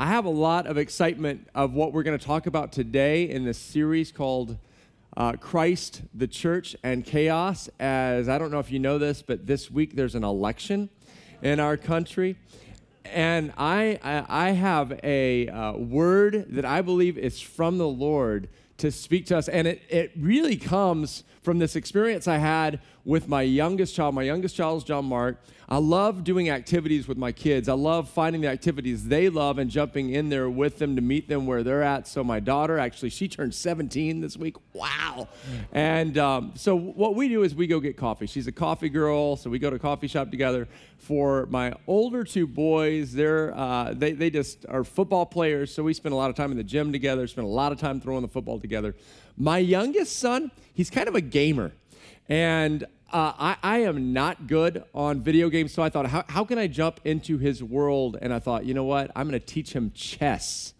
I have a lot of excitement of what we're going to talk about today in this series called uh, Christ, the Church, and Chaos. As I don't know if you know this, but this week there's an election in our country. And I, I, have a uh, word that I believe is from the Lord to speak to us. And it, it really comes from this experience I had with my youngest child. My youngest child is John Mark. I love doing activities with my kids. I love finding the activities they love and jumping in there with them to meet them where they're at. So my daughter, actually, she turned 17 this week. Wow! And um, so what we do is we go get coffee. She's a coffee girl, so we go to coffee shop together. For my older two boys, they're uh, they they just are football players, so we spend a lot of time in the gym together. Spend a lot of time throwing the football together. My youngest son, he's kind of a gamer. And uh, I, I, am not good on video games, so I thought, how, how can I jump into his world? And I thought, you know what? I'm going to teach him chess.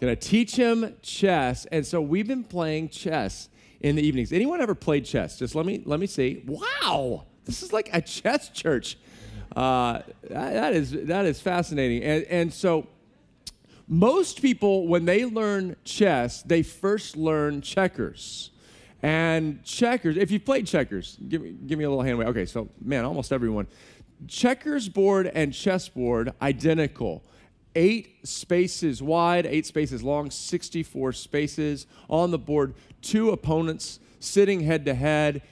Going to teach him chess. And so we've been playing chess in the evenings. Anyone ever played chess? Just let me let me see. Wow, this is like a chess church. Uh, that is that is fascinating. And, and so most people, when they learn chess, they first learn checkers. And checkers, if you've played checkers, give me, give me a little hand. Okay, so man, almost everyone. Checkers board and chessboard, identical. Eight spaces wide, eight spaces long, 64 spaces on the board, two opponents sitting head to head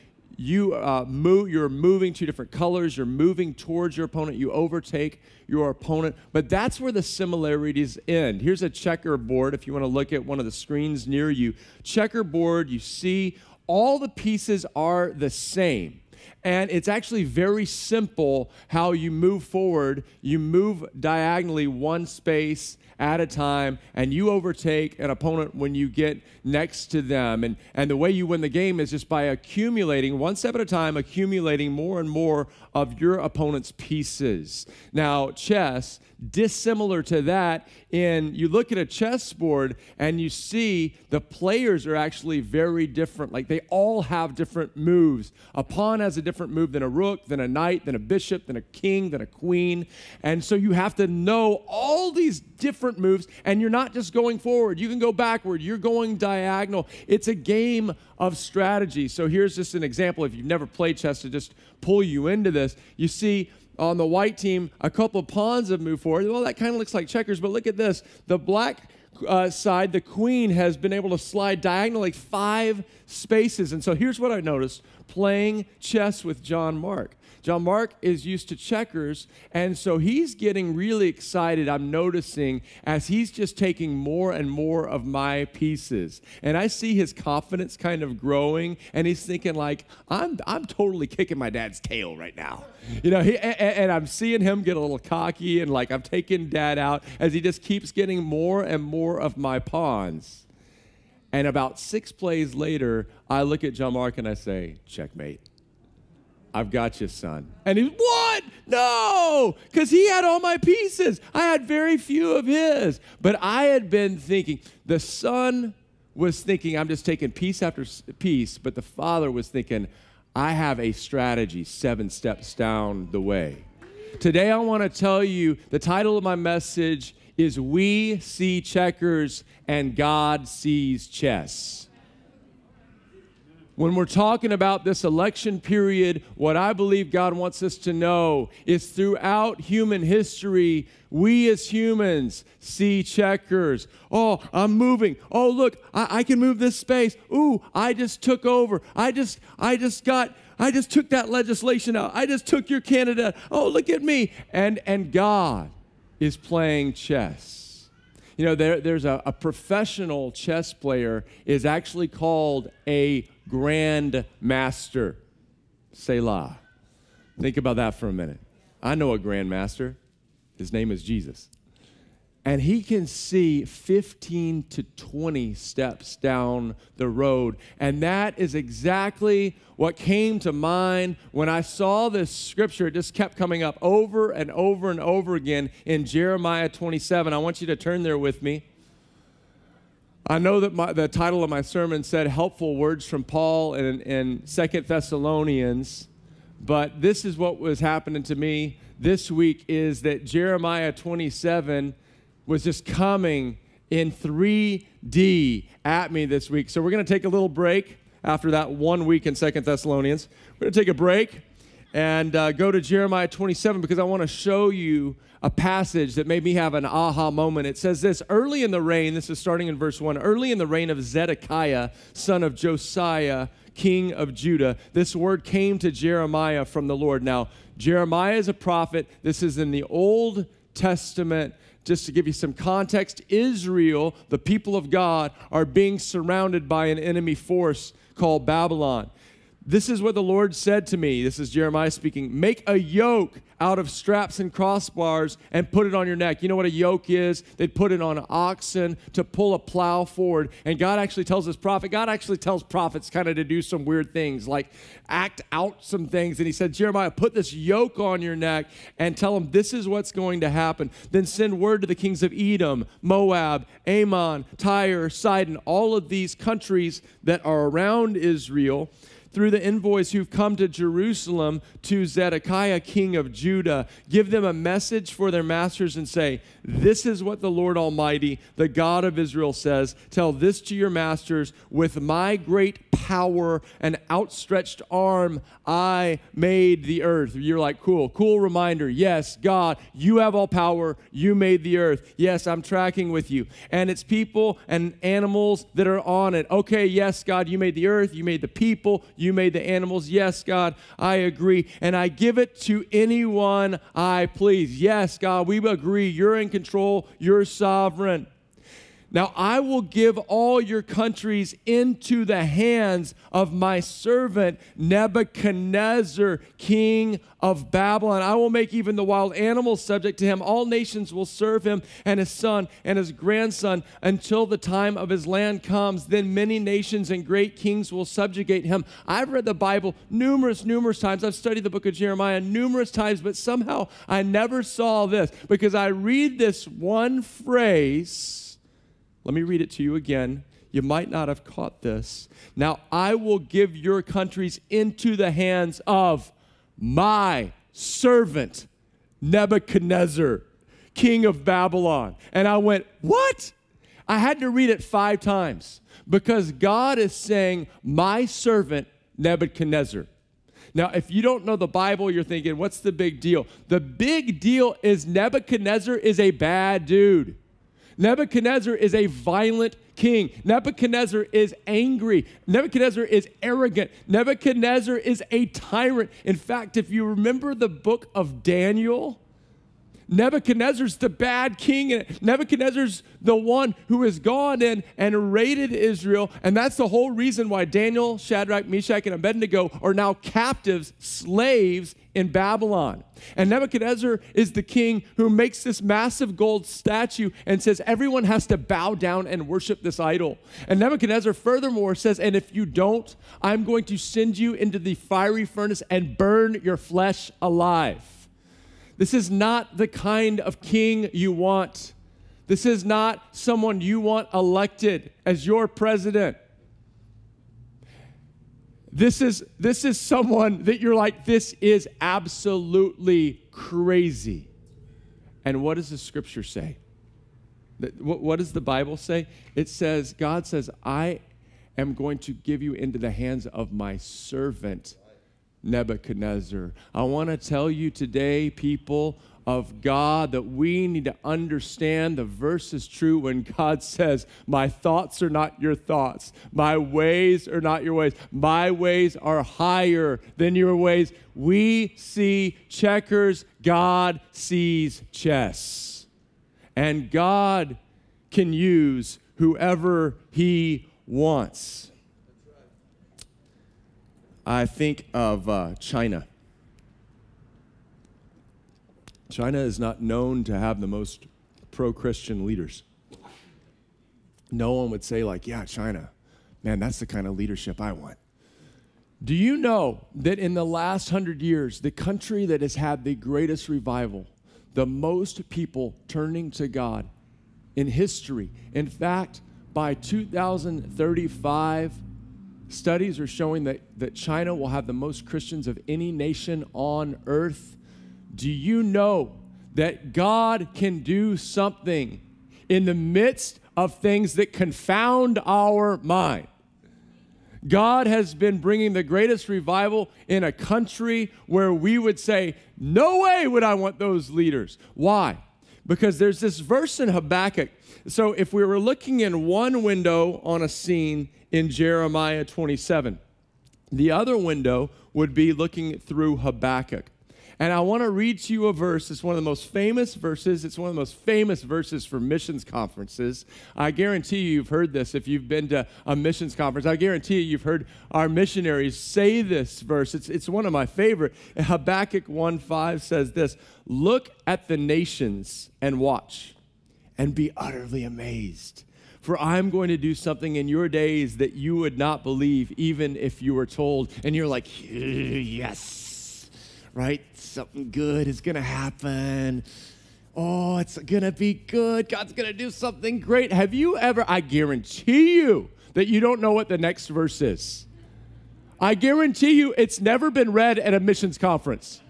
you uh, move, you're moving two different colors, you're moving towards your opponent, you overtake your opponent, but that's where the similarities end. Here's a checkerboard if you want to look at one of the screens near you. Checkerboard, you see all the pieces are the same. And it's actually very simple how you move forward. You move diagonally one space at a time, and you overtake an opponent when you get next to them. And, and the way you win the game is just by accumulating, one step at a time, accumulating more and more of your opponent's pieces. Now, chess, dissimilar to that, in you look at a chessboard and you see the players are actually very different. Like they all have different moves. A pawn has a different move than a rook, than a knight, than a bishop, than a king, than a queen. And so you have to know all these different moves, and you're not just going forward. You can go backward, you're going diagonal. It's a game of strategy. So here's just an example if you've never played chess to just pull you into this. You see on the white team, a couple of pawns have moved forward. Well, that kind of looks like checkers, but look at this. The black uh, side, the queen has been able to slide diagonally five spaces. And so here's what I noticed playing chess with John Mark. John Mark is used to checkers, and so he's getting really excited. I'm noticing as he's just taking more and more of my pieces. And I see his confidence kind of growing, and he's thinking, like, I'm, I'm totally kicking my dad's tail right now. You know, he, and, and I'm seeing him get a little cocky, and like, I'm taking dad out as he just keeps getting more and more of my pawns. And about six plays later, I look at John Mark and I say, checkmate. I've got you, son. And he's, what? No, because he had all my pieces. I had very few of his. But I had been thinking, the son was thinking, I'm just taking piece after piece, but the father was thinking, I have a strategy seven steps down the way. Today, I want to tell you the title of my message is We See Checkers and God Sees Chess. When we're talking about this election period, what I believe God wants us to know is throughout human history, we as humans see checkers. Oh, I'm moving. Oh, look, I, I can move this space. Ooh, I just took over. I just, I just got, I just took that legislation out. I just took your candidate. Oh, look at me. And and God is playing chess. You know, there, there's a, a professional chess player is actually called a grand master. Selah. Think about that for a minute. I know a grand master. His name is Jesus. And he can see 15 to 20 steps down the road. And that is exactly what came to mind when I saw this scripture. It just kept coming up over and over and over again in Jeremiah 27. I want you to turn there with me. I know that my, the title of my sermon said helpful words from Paul in, in Second Thessalonians, but this is what was happening to me this week is that Jeremiah 27 was just coming in 3D at me this week. So we're going to take a little break after that one week in Second Thessalonians. We're going to take a break and uh, go to Jeremiah 27 because I want to show you a passage that made me have an aha moment. It says this Early in the reign, this is starting in verse 1, early in the reign of Zedekiah, son of Josiah, king of Judah, this word came to Jeremiah from the Lord. Now, Jeremiah is a prophet. This is in the Old Testament. Just to give you some context, Israel, the people of God, are being surrounded by an enemy force called Babylon. This is what the Lord said to me. This is Jeremiah speaking. Make a yoke out of straps and crossbars and put it on your neck. You know what a yoke is? They'd put it on oxen to pull a plow forward. And God actually tells his prophet, God actually tells prophets kind of to do some weird things, like act out some things. And he said, Jeremiah, put this yoke on your neck and tell them this is what's going to happen. Then send word to the kings of Edom, Moab, Ammon, Tyre, Sidon, all of these countries that are around Israel through the envoys who've come to Jerusalem to Zedekiah, king of Judah. Give them a message for their masters and say, This is what the Lord Almighty, the God of Israel, says. Tell this to your masters with my great power and outstretched arm, I made the earth. You're like, cool, cool reminder. Yes, God, you have all power. You made the earth. Yes, I'm tracking with you. And it's people and animals that are on it. Okay, yes, God, you made the earth. You made the people. You made the animals. Yes, God, I agree. And I give it to anyone I please. Yes, God, we agree. You're in control. You're sovereign. Now I will give all your countries into the hands of my servant Nebuchadnezzar, king of Babylon. I will make even the wild animals subject to him. All nations will serve him and his son and his grandson until the time of his land comes. Then many nations and great kings will subjugate him. I've read the Bible numerous, numerous times. I've studied the book of Jeremiah numerous times, but somehow I never saw this because I read this one phrase let me read it to you again. You might not have caught this. Now I will give your countries into the hands of my servant, Nebuchadnezzar, king of Babylon. And I went, What? I had to read it five times because God is saying, My servant, Nebuchadnezzar. Now, if you don't know the Bible, you're thinking, What's the big deal? The big deal is Nebuchadnezzar is a bad dude. Nebuchadnezzar is a violent king. Nebuchadnezzar is angry. Nebuchadnezzar is arrogant. Nebuchadnezzar is a tyrant. In fact, if you remember the book of Daniel, Nebuchadnezzar's the bad king, and Nebuchadnezzar's the one who has gone in and raided Israel. And that's the whole reason why Daniel, Shadrach, Meshach, and Abednego are now captives, slaves in Babylon. And Nebuchadnezzar is the king who makes this massive gold statue and says everyone has to bow down and worship this idol. And Nebuchadnezzar, furthermore, says, And if you don't, I'm going to send you into the fiery furnace and burn your flesh alive. This is not the kind of king you want. This is not someone you want elected as your president. This is, this is someone that you're like, this is absolutely crazy. And what does the scripture say? What, what does the Bible say? It says, God says, I am going to give you into the hands of my servant Nebuchadnezzar. I want to tell you today, people of God, that we need to understand the verse is true when God says, My thoughts are not your thoughts, my ways are not your ways, my ways are higher than your ways. We see checkers, God sees chess. And God can use whoever He wants. I think of uh, China. China is not known to have the most pro Christian leaders. No one would say, like, yeah, China, man, that's the kind of leadership I want. Do you know that in the last hundred years, the country that has had the greatest revival, the most people turning to God in history, in fact, by 2035, Studies are showing that, that China will have the most Christians of any nation on earth. Do you know that God can do something in the midst of things that confound our mind. God has been bringing the greatest revival in a country where we would say, No way would I want those leaders. Why? Because there's this verse in Habakkuk. So if we were looking in one window on a scene in Jeremiah 27, the other window would be looking through Habakkuk. And I want to read to you a verse. It's one of the most famous verses. It's one of the most famous verses for missions conferences. I guarantee you, you've heard this if you've been to a missions conference. I guarantee you, you've heard our missionaries say this verse. It's, it's one of my favorite. Habakkuk 1 5 says this Look at the nations and watch, and be utterly amazed. For I'm going to do something in your days that you would not believe, even if you were told. And you're like, yes right? Something good is going to happen. Oh, it's going to be good. God's going to do something great. Have you ever, I guarantee you that you don't know what the next verse is. I guarantee you it's never been read at a missions conference.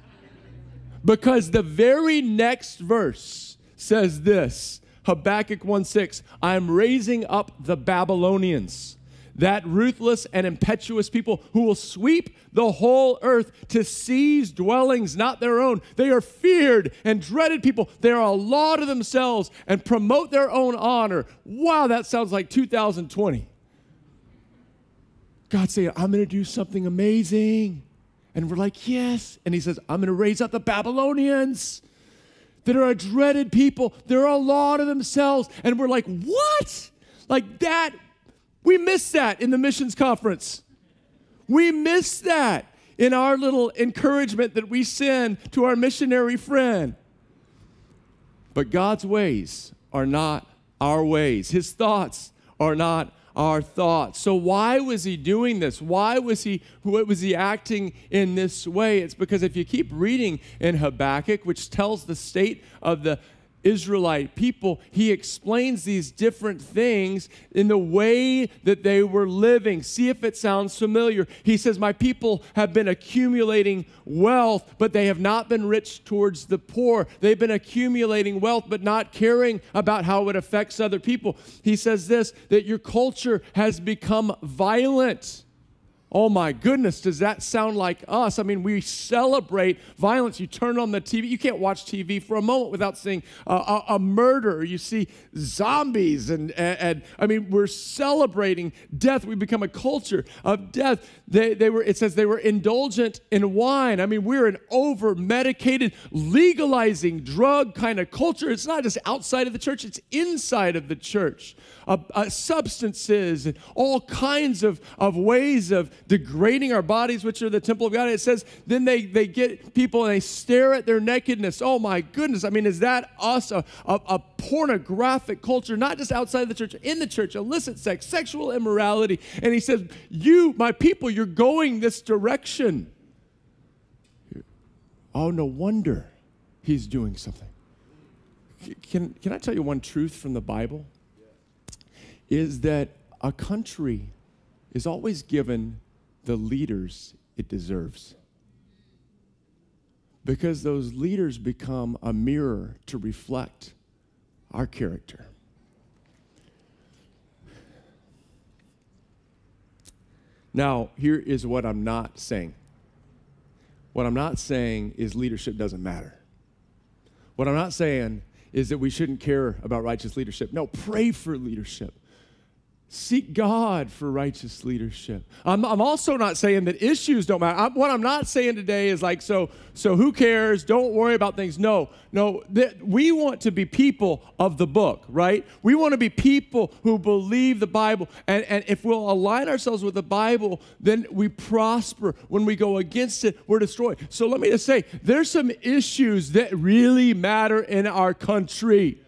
Because the very next verse says this Habakkuk 1 6, I am raising up the Babylonians that ruthless and impetuous people who will sweep the whole earth to seize dwellings not their own. They are feared and dreaded people. They are a law to themselves and promote their own honor. Wow, that sounds like 2020. God saying, I'm going to do something amazing. And we're like, yes. And he says, I'm going to raise up the Babylonians that are a dreaded people. They're a law to themselves. And we're like, what? Like that we miss that in the missions conference. We miss that in our little encouragement that we send to our missionary friend. But God's ways are not our ways, His thoughts are not our thoughts. So why was he doing this? Why was he what was he acting in this way? It's because if you keep reading in Habakkuk, which tells the state of the Israelite people, he explains these different things in the way that they were living. See if it sounds familiar. He says, My people have been accumulating wealth, but they have not been rich towards the poor. They've been accumulating wealth, but not caring about how it affects other people. He says this that your culture has become violent. Oh my goodness, does that sound like us? I mean, we celebrate violence. You turn on the TV, you can't watch TV for a moment without seeing a, a, a murder. You see zombies, and, and, and, I mean, we're celebrating death. We become a culture of death. They, they were, it says they were indulgent in wine. I mean, we're an over medicated, legalizing drug kind of culture. It's not just outside of the church, it's inside of the church. Uh, uh, substances and all kinds of, of ways of degrading our bodies, which are the temple of God. It says, then they, they get people and they stare at their nakedness. Oh my goodness. I mean, is that us, a, a, a pornographic culture, not just outside the church, in the church, illicit sex, sexual immorality? And he says, You, my people, you're going this direction. Oh, no wonder he's doing something. Can, can I tell you one truth from the Bible? Is that a country is always given the leaders it deserves. Because those leaders become a mirror to reflect our character. Now, here is what I'm not saying. What I'm not saying is leadership doesn't matter. What I'm not saying is that we shouldn't care about righteous leadership. No, pray for leadership. Seek God for righteous leadership. I'm, I'm also not saying that issues don't matter. I'm, what I'm not saying today is like, so, so who cares? Don't worry about things. No, no. We want to be people of the book, right? We want to be people who believe the Bible. And, and if we'll align ourselves with the Bible, then we prosper. When we go against it, we're destroyed. So let me just say there's some issues that really matter in our country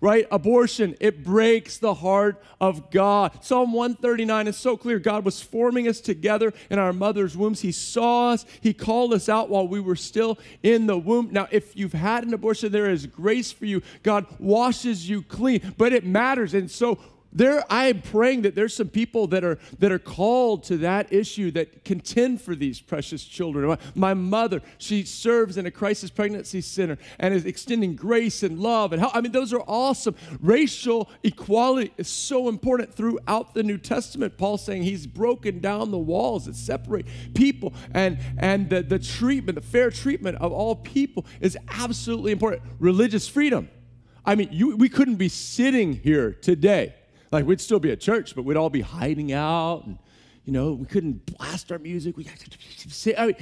right? Abortion, it breaks the heart of God. Psalm 139 is so clear. God was forming us together in our mother's wombs. He saw us, He called us out while we were still in the womb. Now, if you've had an abortion, there is grace for you. God washes you clean, but it matters. And so, there I am praying that there's some people that are that are called to that issue that contend for these precious children. My, my mother, she serves in a crisis pregnancy center and is extending grace and love and help. I mean, those are awesome. Racial equality is so important throughout the New Testament. Paul saying he's broken down the walls that separate people and and the, the treatment, the fair treatment of all people is absolutely important. Religious freedom. I mean, you, we couldn't be sitting here today like we'd still be at church, but we'd all be hiding out, and you know we couldn't blast our music. We I mean,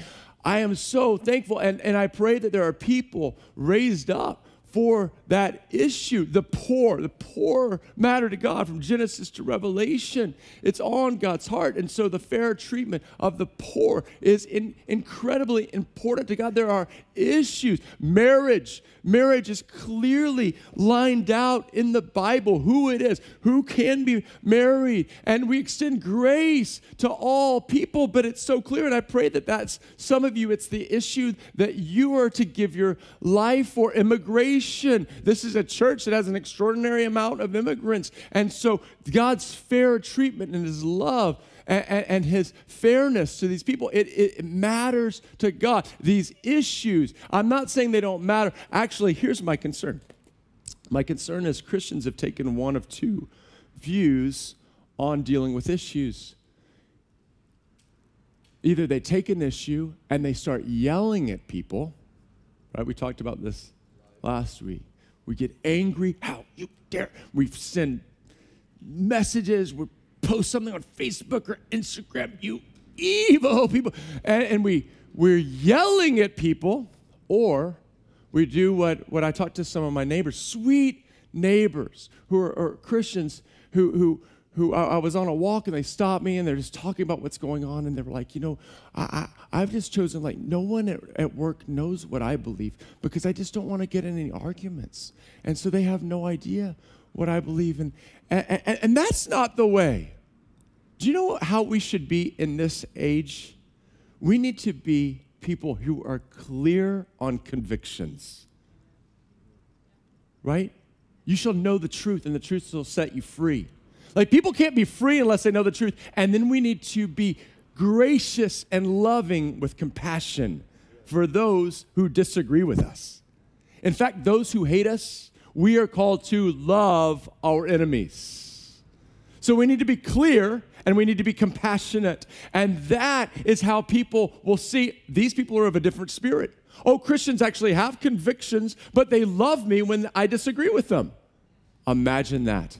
I am so thankful, and and I pray that there are people raised up for that issue. The poor, the poor matter to God from Genesis to Revelation. It's on God's heart. And so the fair treatment of the poor is in, incredibly important to God. There are issues. Marriage, marriage is clearly lined out in the Bible who it is, who can be married. And we extend grace to all people, but it's so clear. And I pray that that's some of you, it's the issue that you are to give your life for immigration this is a church that has an extraordinary amount of immigrants. And so God's fair treatment and his love and, and, his fairness to these people. It, it, matters to God. These issues, I'm not saying they don't matter. Actually, here's my concern. My concern is Christians have taken one of two views on dealing with issues. Either they take an issue and they start yelling at people, right? We talked about this last week. We get angry. How you dare? We send messages. We post something on Facebook or Instagram. You evil people. And, and we, we're yelling at people, or we do what, what I talked to some of my neighbors, sweet neighbors who are, are Christians who, who, who I, I, was on a walk and they stopped me and they're just talking about what's going on and they were like, you know, I, I, have just chosen like no one at, at work knows what I believe because I just don't want to get in any arguments. And so they have no idea what I believe. And, and, and, and that's not the way. Do you know how we should be in this age? We need to be people who are clear on convictions. Right? You shall know the truth, and the truth will set you free. Like people can't be free unless they know the truth. And then we need to be gracious and loving with compassion for those who disagree with us. In fact, those who hate us, we are called to love our enemies. So we need to be clear and we need to be compassionate. And that is how people will see these people are of a different spirit. Oh, Christians actually have convictions, but they love me when I disagree with them. Imagine that.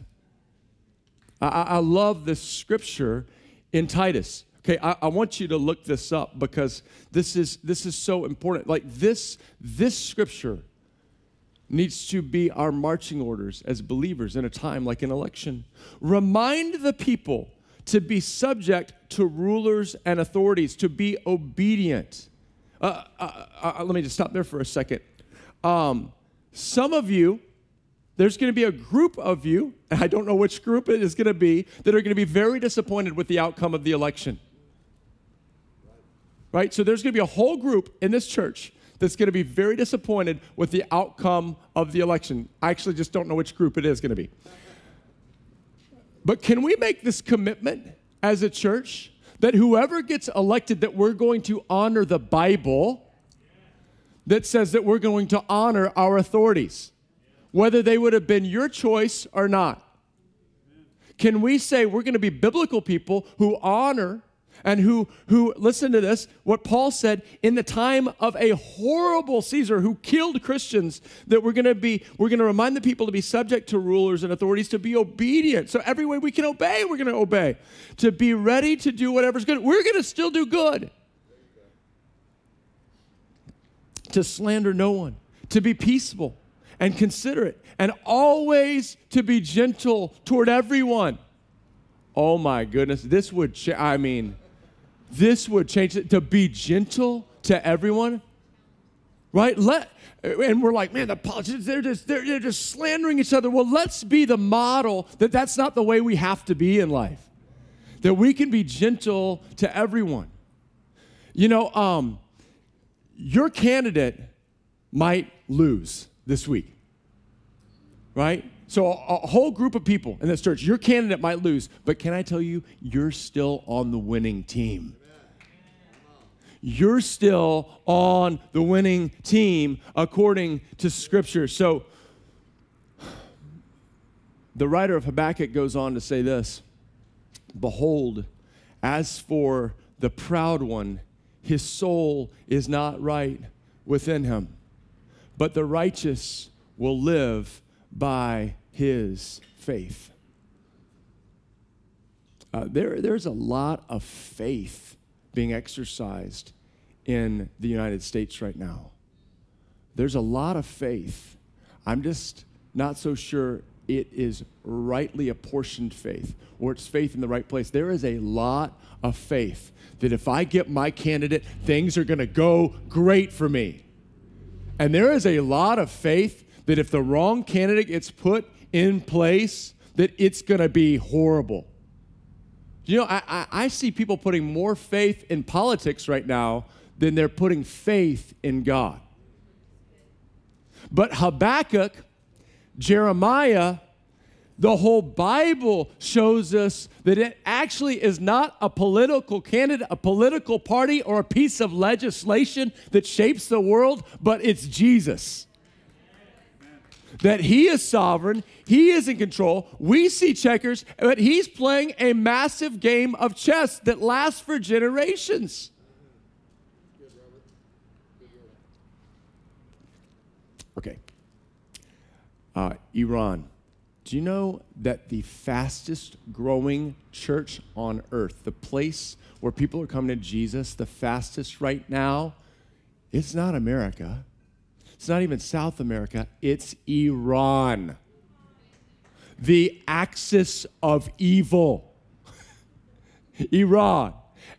I, I love this scripture in Titus. Okay, I, I, want you to look this up because this is this is so important. Like this, this scripture needs to be our marching orders as believers in a time like an election. Remind the people to be subject to rulers and authorities, to be obedient. Uh, uh, uh, let me just stop there for a second. Um, some of you there's going to be a group of you, and I don't know which group it is going to be, that are going to be very disappointed with the outcome of the election. Right? So there's going to be a whole group in this church that's going to be very disappointed with the outcome of the election. I actually just don't know which group it is going to be. But can we make this commitment as a church that whoever gets elected that we're going to honor the Bible that says that we're going to honor our authorities? Whether they would have been your choice or not. Can we say we're going to be biblical people who honor and who who listen to this what Paul said in the time of a horrible Caesar who killed Christians that we're going to be we're going to remind the people to be subject to rulers and authorities to be obedient. So every way we can obey, we're going to obey. To be ready to do whatever's good. We're going to still do good. To slander no one, to be peaceable and considerate, and always to be gentle toward everyone. Oh my goodness, this would, ch- I mean, this would change it to be gentle to everyone, right? Let, and we're like, man, the politicians, they're just, they're, they're just slandering each other. Well, let's be the model that that's not the way we have to be in life, that we can be gentle to everyone. You know, um, your candidate might lose this week, right? So, a, a whole group of people in this church, your candidate might lose, but can I tell you, you're still on the winning team. You're still on the winning team according to Scripture. So, the writer of Habakkuk goes on to say this Behold, as for the proud one, his soul is not right within him, but the righteous will live by his faith. Uh, there, there's a lot of faith being exercised in the United States right now. There's a lot of faith. I'm just not so sure it is rightly apportioned faith or it's faith in the right place. There is a lot of faith that if I get my candidate, things are going to go great for me. And there is a lot of faith that if the wrong candidate gets put in place, that it's going to be horrible. You know, I, I, I, see people putting more faith in politics right now than they're putting faith in God. But Habakkuk, Jeremiah, the whole Bible shows us that it actually is not a political candidate, a political party, or a piece of legislation that shapes the world, but it's Jesus. That he is sovereign, he is in control. We see checkers, but he's playing a massive game of chess that lasts for generations. Okay. Uh, Iran. Do you know that the fastest growing church on earth, the place where people are coming to Jesus, the fastest right now, it's not America. It's not even South America, it's Iran. The axis of evil. Iran.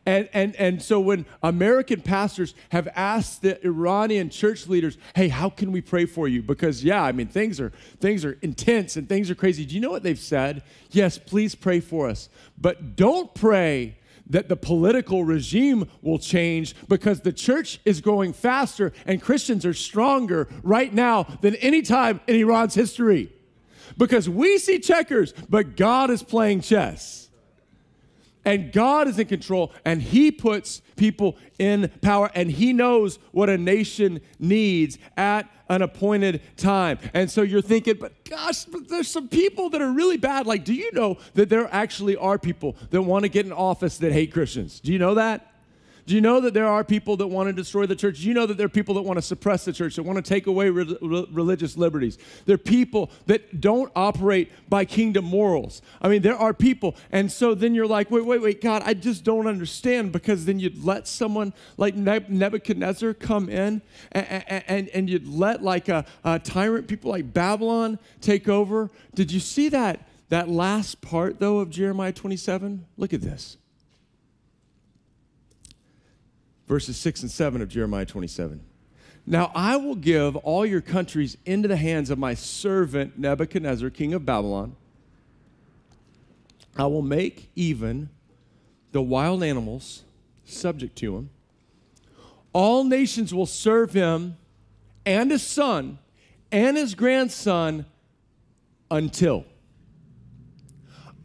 And, and, and so when American pastors have asked the Iranian church leaders, hey, how can we pray for you? Because yeah, I mean things are things are intense and things are crazy. Do you know what they've said? Yes, please pray for us. But don't pray that the political regime will change because the church is growing faster and Christians are stronger right now than any time in Iran's history. Because we see checkers, but God is playing chess. And God is in control, and He puts people in power, and He knows what a nation needs at an appointed time. And so you're thinking, but gosh, but there's some people that are really bad. Like, do you know that there actually are people that want to get in office that hate Christians? Do you know that? Do you know that there are people that want to destroy the church? Do you know that there are people that want to suppress the church, that want to take away re- re- religious liberties? There are people that don't operate by kingdom morals. I mean, there are people. And so then you're like, wait, wait, wait, God, I just don't understand because then you'd let someone like Nebuchadnezzar come in and, and, and you'd let like a, a tyrant, people like Babylon take over. Did you see that? That last part, though, of Jeremiah 27? Look at this verses 6 and 7 of Jeremiah 27. Now I will give all your countries into the hands of my servant Nebuchadnezzar, king of Babylon. I will make even the wild animals subject to him. All nations will serve him and his son and his grandson until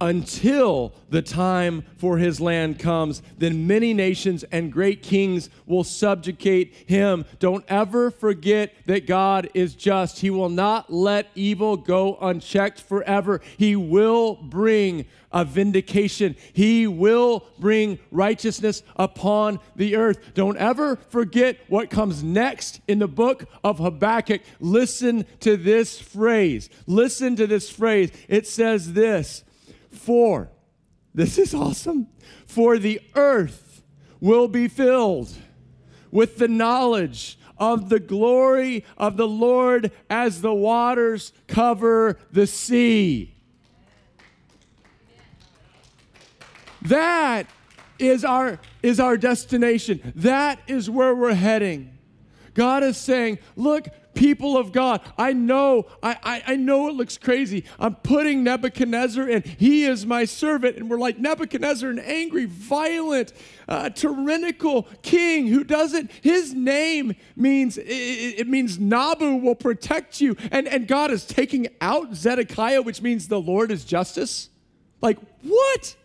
until the time for his land comes. Then many nations and great kings will subjugate him. Don't ever forget that God is just. He will not let evil go unchecked forever. He will bring a vindication. He will bring righteousness upon the earth. Don't ever forget what comes next in the book of Habakkuk. Listen to this phrase. Listen to this phrase. It says this for, this is awesome, for the earth will be filled with the knowledge of the glory of the Lord as the waters cover the sea. That is our, is our destination. That is where we're heading. God is saying, look, people of God, I know, I, I, I know it looks crazy. I'm putting Nebuchadnezzar in. He is my servant. And we're like Nebuchadnezzar, an angry, violent, uh, tyrannical king who doesn't, his name means, it, it means Nabu will protect you. And, and God is taking out Zedekiah, which means the Lord is justice. Like, what?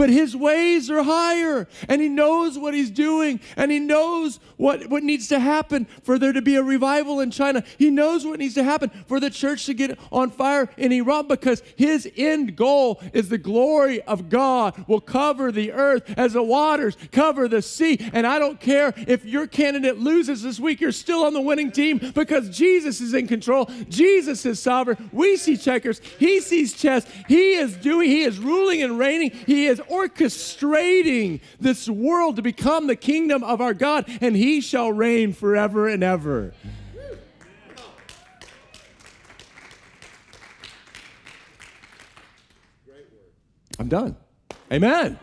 But his ways are higher and he knows what he's doing and he knows what, what needs to happen for there to be a revival in China. He knows what needs to happen for the church to get on fire in Iran because his end goal is the glory of God will cover the earth as the waters cover the sea. And I don't care if your candidate loses this week, you're still on the winning team because Jesus is in control. Jesus is sovereign. We see checkers, he sees chess. He is doing, he is ruling and reigning. He is orchestrating this world to become the kingdom of our God, and he shall reign forever and ever. I'm done. Amen.